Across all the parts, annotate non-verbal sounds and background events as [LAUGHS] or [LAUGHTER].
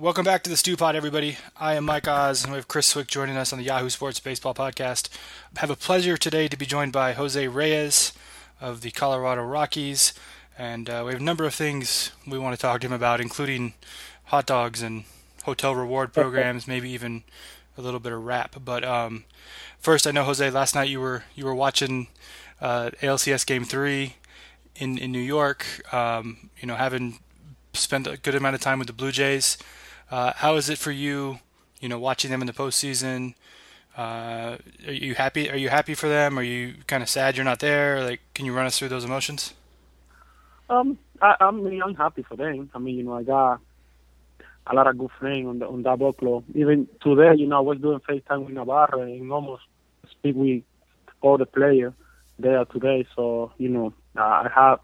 Welcome back to the Stew Pod, everybody. I am Mike Oz, and we have Chris Cwik joining us on the Yahoo Sports Baseball Podcast. I have a pleasure today to be joined by Jose Reyes of the Colorado Rockies, and uh, we have a number of things we want to talk to him about, including hot dogs and hotel reward programs, maybe even a little bit of rap. But um, first, I know Jose. Last night you were you were watching uh, ALCS Game Three in in New York. Um, you know, having spent a good amount of time with the Blue Jays. Uh, how is it for you? You know, watching them in the postseason. Uh, are you happy? Are you happy for them? Are you kind of sad you're not there? Like, can you run us through those emotions? Um, I, I'm happy for them. I mean, you know, I got a lot of good friends on the on that club. Even today, you know, I was doing FaceTime with Navarro and almost speak with all the players there today. So, you know, I have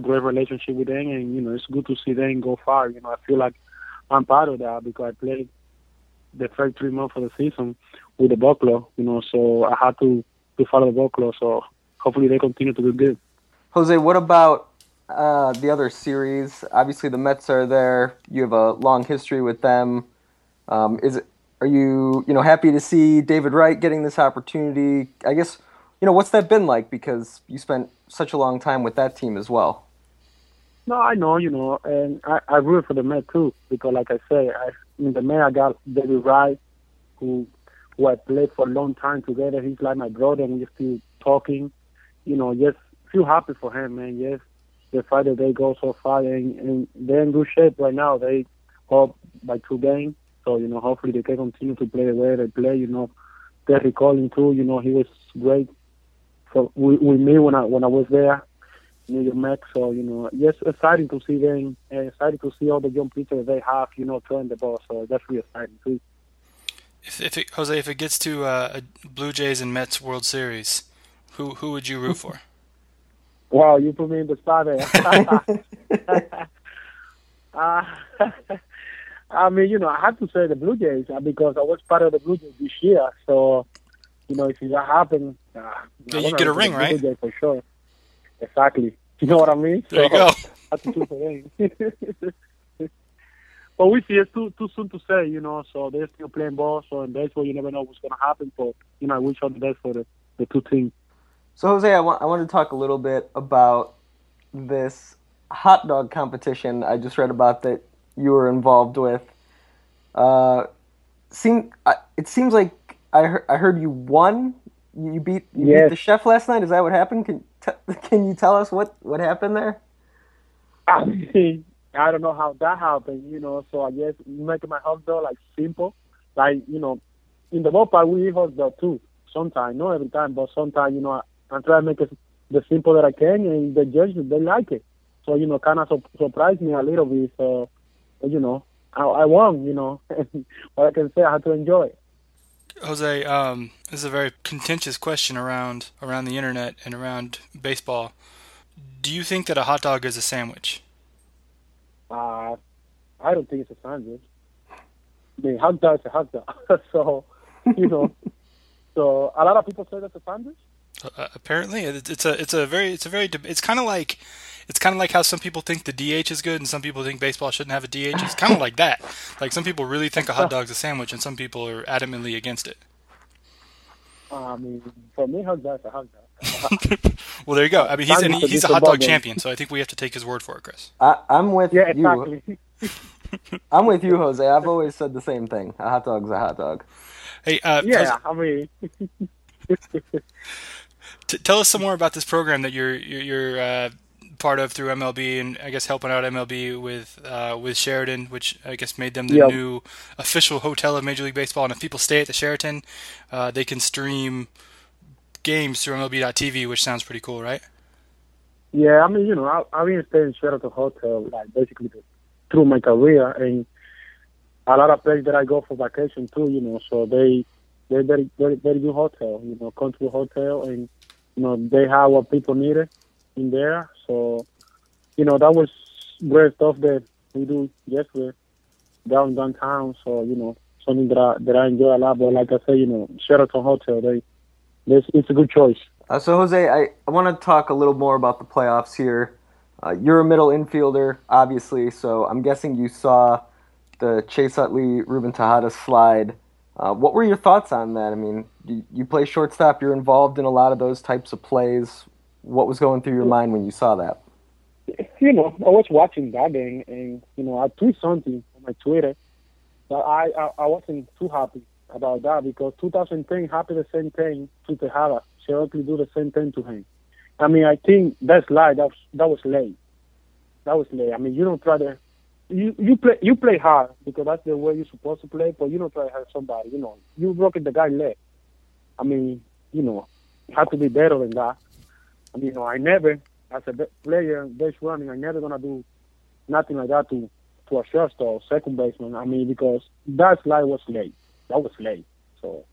great relationship with them, and you know, it's good to see them go far. You know, I feel like I'm part of that because I played the first three months of the season with the club, you know, so I had to to follow the club. So hopefully they continue to do good. Jose, what about uh, the other series? Obviously, the Mets are there. You have a long history with them. Um, is it? Are you you know happy to see David Wright getting this opportunity? I guess you know what's that been like because you spent such a long time with that team as well. No, I know, you know, and I, I root for the Met too because, like I say, I, in the Met I got David Wright, who who I played for a long time together. He's like my brother, and we're still talking. You know, just feel happy for him, man. Yes, the fact that they go so far and, and they're in good shape right now. They up by two games, so you know, hopefully they can continue to play the way they play. You know, Terry Collins too. You know, he was great for with, with me when I when I was there New York Mets. So you know, just exciting to see them, and exciting to see all the young pitchers they have, you know, throwing the ball. So that's really exciting too. If, if it, Jose, if it gets to uh, a Blue Jays and Mets World Series, who who would you root for? [LAUGHS] wow, you put me in the spot there. [LAUGHS] [LAUGHS] uh, I mean, you know, I have to say the Blue Jays uh, because I was part of the Blue Jays this year. So, you know, if that happens, uh, yeah, you get a ring, right? Blue Jays for sure. Exactly. [LAUGHS] You know what I mean? There so, you go. [LAUGHS] [LAUGHS] but we see it's too too soon to say, you know. So they're still playing ball. So in baseball, you never know what's going to happen. But you know, I wish all the best for the, the two teams. So Jose, I want I want to talk a little bit about this hot dog competition I just read about that you were involved with. Uh, seem it seems like I heard, I heard you won. You beat you yes. beat the chef last night. Is that what happened? Can [LAUGHS] can you tell us what what happened there? I mean, I don't know how that happened, you know. So I guess making my hot dog like simple, like you know, in the ballpark we eat hot dog too. Sometimes, not every time, but sometimes, you know, I, I try to make it the simple that I can, and the judges they like it. So you know, kind of su- surprised me a little bit. So you know, I, I won. You know, [LAUGHS] what I can say, I had to enjoy it. Jose, um, this is a very contentious question around around the internet and around baseball. Do you think that a hot dog is a sandwich? Uh, I don't think it's a sandwich. I mean, hot dog is a hot dog. [LAUGHS] so, you know, so a lot of people say that's a sandwich. Uh, apparently, it's a it's a very it's a very it's kind of like it's kind of like how some people think the DH is good and some people think baseball shouldn't have a DH. It's kind of like that. Like some people really think a hot dog's a sandwich and some people are adamantly against it. I mean, for me, hot dog's a hot dog. [LAUGHS] well, there you go. I mean, he's an, he's a hot dog champion, so I think we have to take his word for it, Chris. I, am with yeah, exactly. you. [LAUGHS] [LAUGHS] I'm with you, Jose. I've always said the same thing. A hot dog's a hot dog. Hey, uh, yeah, I mean. T- tell us some more about this program that you're you're, you're uh, part of through MLB, and I guess helping out MLB with uh, with Sheraton, which I guess made them the yep. new official hotel of Major League Baseball. And if people stay at the Sheraton, uh, they can stream games through MLB.TV, which sounds pretty cool, right? Yeah, I mean, you know, I, I've been staying in Sheraton Hotel like basically through my career, and a lot of places that I go for vacation too, you know, so they they're very very very good hotel, you know, country hotel, and you know they have what people needed in there. So, you know, that was great stuff that we do yesterday down downtown. So, you know, something that I that I enjoy a lot. But like I say, you know, Sheraton Hotel, they, they it's a good choice. Uh, so, Jose, I, I want to talk a little more about the playoffs here. Uh, you're a middle infielder, obviously, so I'm guessing you saw the Chase Utley Ruben Tejada slide. Uh, what were your thoughts on that? I mean, you, you play shortstop. You're involved in a lot of those types of plays. What was going through your mind when you saw that? You know, I was watching that game, and you know, I tweeted something on my Twitter, but I I, I wasn't too happy about that because 2010 happened the same thing to Tejada. Utley do the same thing to him. I mean, I think that's lie. That was that was late. That was late. I mean, you don't try to you you play you play hard because that's the way you're supposed to play, but you don't try to hurt somebody. You know, you broke the guy's leg. I mean, you know, have to be better than that. I mean, you know, I never, as a player, base running, I never gonna do nothing like that to to a shortstop, second baseman. I mean, because that slide was late. That was late. So.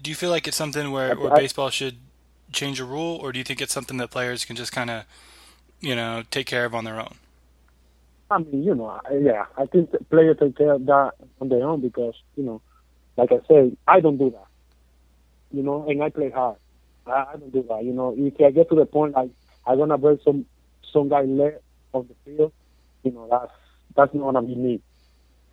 Do you feel like it's something where, where baseball should change a rule, or do you think it's something that players can just kind of, you know, take care of on their own? I mean, you know, yeah, I think players take care of that on their own because, you know, like I say, I don't do that. You know, and I play hard. I, I don't do that. You know, if I get to the point like I'm gonna break some some guy leg off the field, you know, that's that's not gonna be me.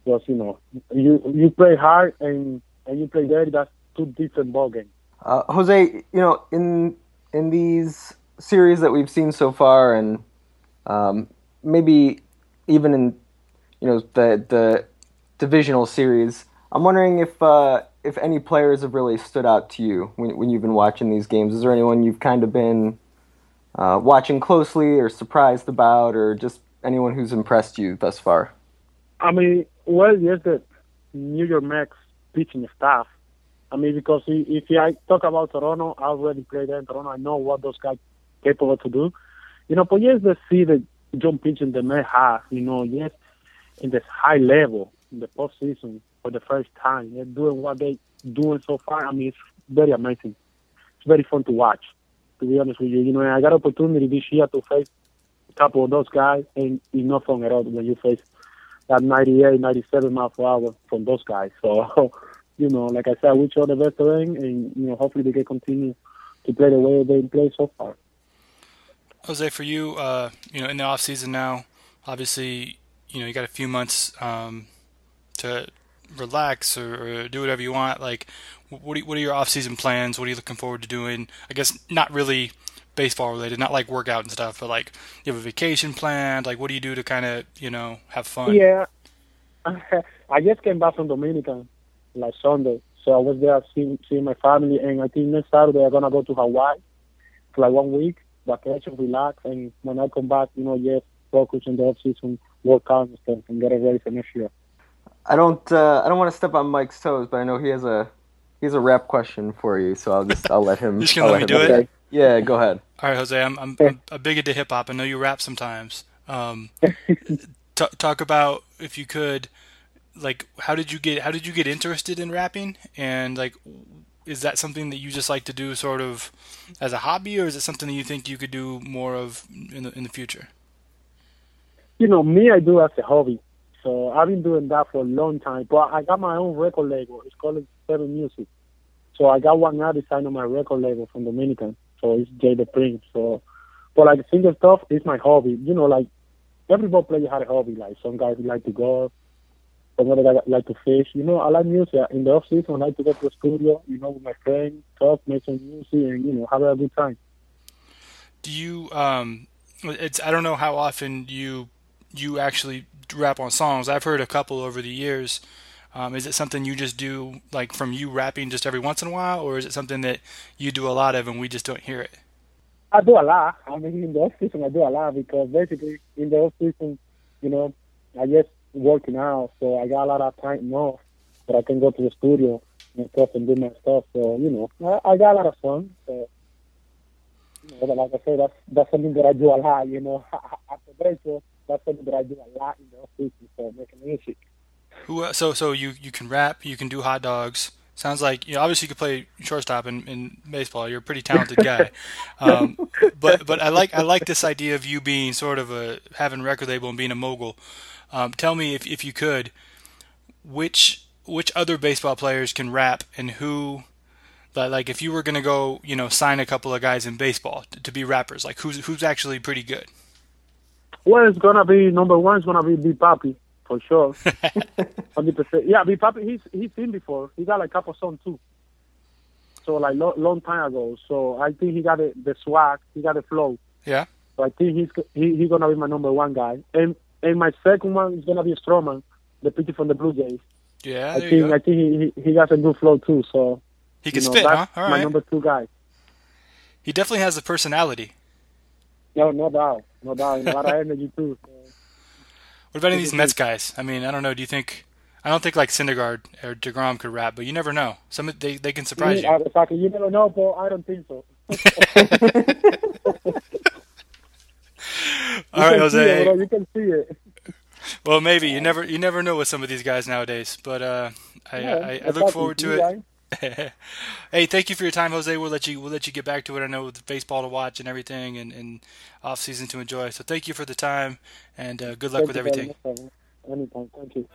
Because you know, you you play hard and and you play dirty. That's two different ball games. Uh, Jose, you know, in in these series that we've seen so far, and um, maybe even in you know the the divisional series. I'm wondering if uh, if any players have really stood out to you when, when you've been watching these games. Is there anyone you've kind of been uh, watching closely or surprised about, or just anyone who's impressed you thus far? I mean, well, yes, the New York Mets pitching staff. I mean, because if I talk about Toronto, I already played there in Toronto. I know what those guys capable to do. You know, but yes, let's see the John Pitching the Mets have, you know, yes, in this high level in the postseason for the first time. They're doing what they doing so far. I mean, it's very amazing. It's very fun to watch. To be honest with you, you know, I got opportunity this year to face a couple of those guys, and it's not fun at all when you face that 98, 97 miles per hour from those guys. So, [LAUGHS] you know, like I said, we show the them, and you know, hopefully they can continue to play the way they play so far. Jose, for you, uh, you know, in the off season now, obviously, you know, you got a few months um, to relax or, or, do whatever you want. Like, what are, what are your off season plans? What are you looking forward to doing? I guess not really baseball related, not like workout and stuff, but like you have a vacation planned. Like, what do you do to kind of, you know, have fun? Yeah, [LAUGHS] I just came back from Dominican last Sunday, so I was there seeing, seeing my family, and I think next Saturday I'm gonna go to Hawaii for like one week vacation, relax, and when I come back, you know, just focus on the off season, work out and stuff, and get ready for next year. I don't, uh, I don't want to step on Mike's toes, but I know he has a, he has a rap question for you, so I'll just, I'll let him. [LAUGHS] just gonna let, me do it. Yeah, go ahead. All right, Jose, I'm, I'm, I'm a big into hip hop. I know you rap sometimes. Um, [LAUGHS] t- talk about if you could, like, how did you get, how did you get interested in rapping, and like, is that something that you just like to do sort of as a hobby, or is it something that you think you could do more of in the in the future? You know, me, I do as a hobby. So I've been doing that for a long time. But I got my own record label. It's called Seven Music. So I got one artist signed on my record label from Dominican. So it's Jay the Prince. So, but like single stuff is my hobby. You know, like every ball player had a hobby. Like some guys like to golf, Somebody that like to fish. You know, I like music. In the off season, I like to go to the studio, you know, with my friends, talk, make some music, and you know, have a good time. Do you? Um, it's I don't know how often you you actually rap on songs. I've heard a couple over the years. Um, is it something you just do, like from you rapping just every once in a while, or is it something that you do a lot of and we just don't hear it? I do a lot. I mean, in the off season, I do a lot because basically in the off season, you know, I just working out, so I got a lot of time off but I can go to the studio and stuff and do my stuff. So you know, I, I got a lot of fun. So you know, like I say, that's that's something that I do a lot. You know, [LAUGHS] after baseball, that's something that I do a lot in the off. So making music. Who? Uh, so so you you can rap, you can do hot dogs. Sounds like you know, obviously you could play shortstop in, in baseball. You're a pretty talented guy, [LAUGHS] um, but but I like I like this idea of you being sort of a having record label and being a mogul. Um, tell me if if you could, which which other baseball players can rap and who like if you were going to go you know sign a couple of guys in baseball to, to, be rappers like who's who's actually pretty good well it's going to be number one is going to be Big Papi for sure. [LAUGHS] Hundred percent. Yeah, but Papi, he's he's seen before. He got like a couple songs too. So like lo- long time ago. So I think he got the, the swag. He got the flow. Yeah. So I think he's he, he's gonna be my number one guy. And and my second one is gonna be Stroman, the pitcher from the Blue Jays. Yeah, I think. I think he he, he got a good flow too. So He can you know, spit, huh? All my number two guy. He definitely has the personality. No, no doubt, no doubt. And a lot of [LAUGHS] energy too. So. What about any of these. Mets guys? I mean, I don't know. Do you think? I don't think like Syndergaard or Degrom could rap, but you never know. Some they they can surprise you. Exactly. You never know, but I don't think so. [LAUGHS] [LAUGHS] All right, you can see it, Jose. bro. You can see it. Well, maybe you never you never know with some of these guys nowadays. But uh, I, Yeah, I, I look forward to it. guys- hey, thank you for your time, Jose. We'll let you we'll let you get back to it. I know with baseball to watch and everything, and, and off season to enjoy. So thank you for the time, and uh, good luck Thank with everything. Anytime. Thank you.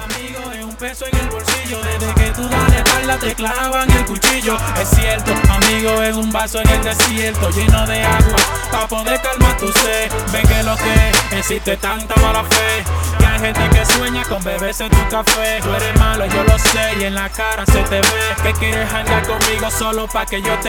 Amigo, es un peso en el bolsillo. Desde que tú das la espalda te clavan el cuchillo. Es cierto, amigo, es un vaso en el desierto lleno de agua. Pa' poder calmar tu sed. Ven que lo que existe tanta mala fe. Gente que sueña con beberse tu café. Tú eres malo, yo lo sé. Y en la cara se te ve que quieres andar conmigo solo pa' que yo te.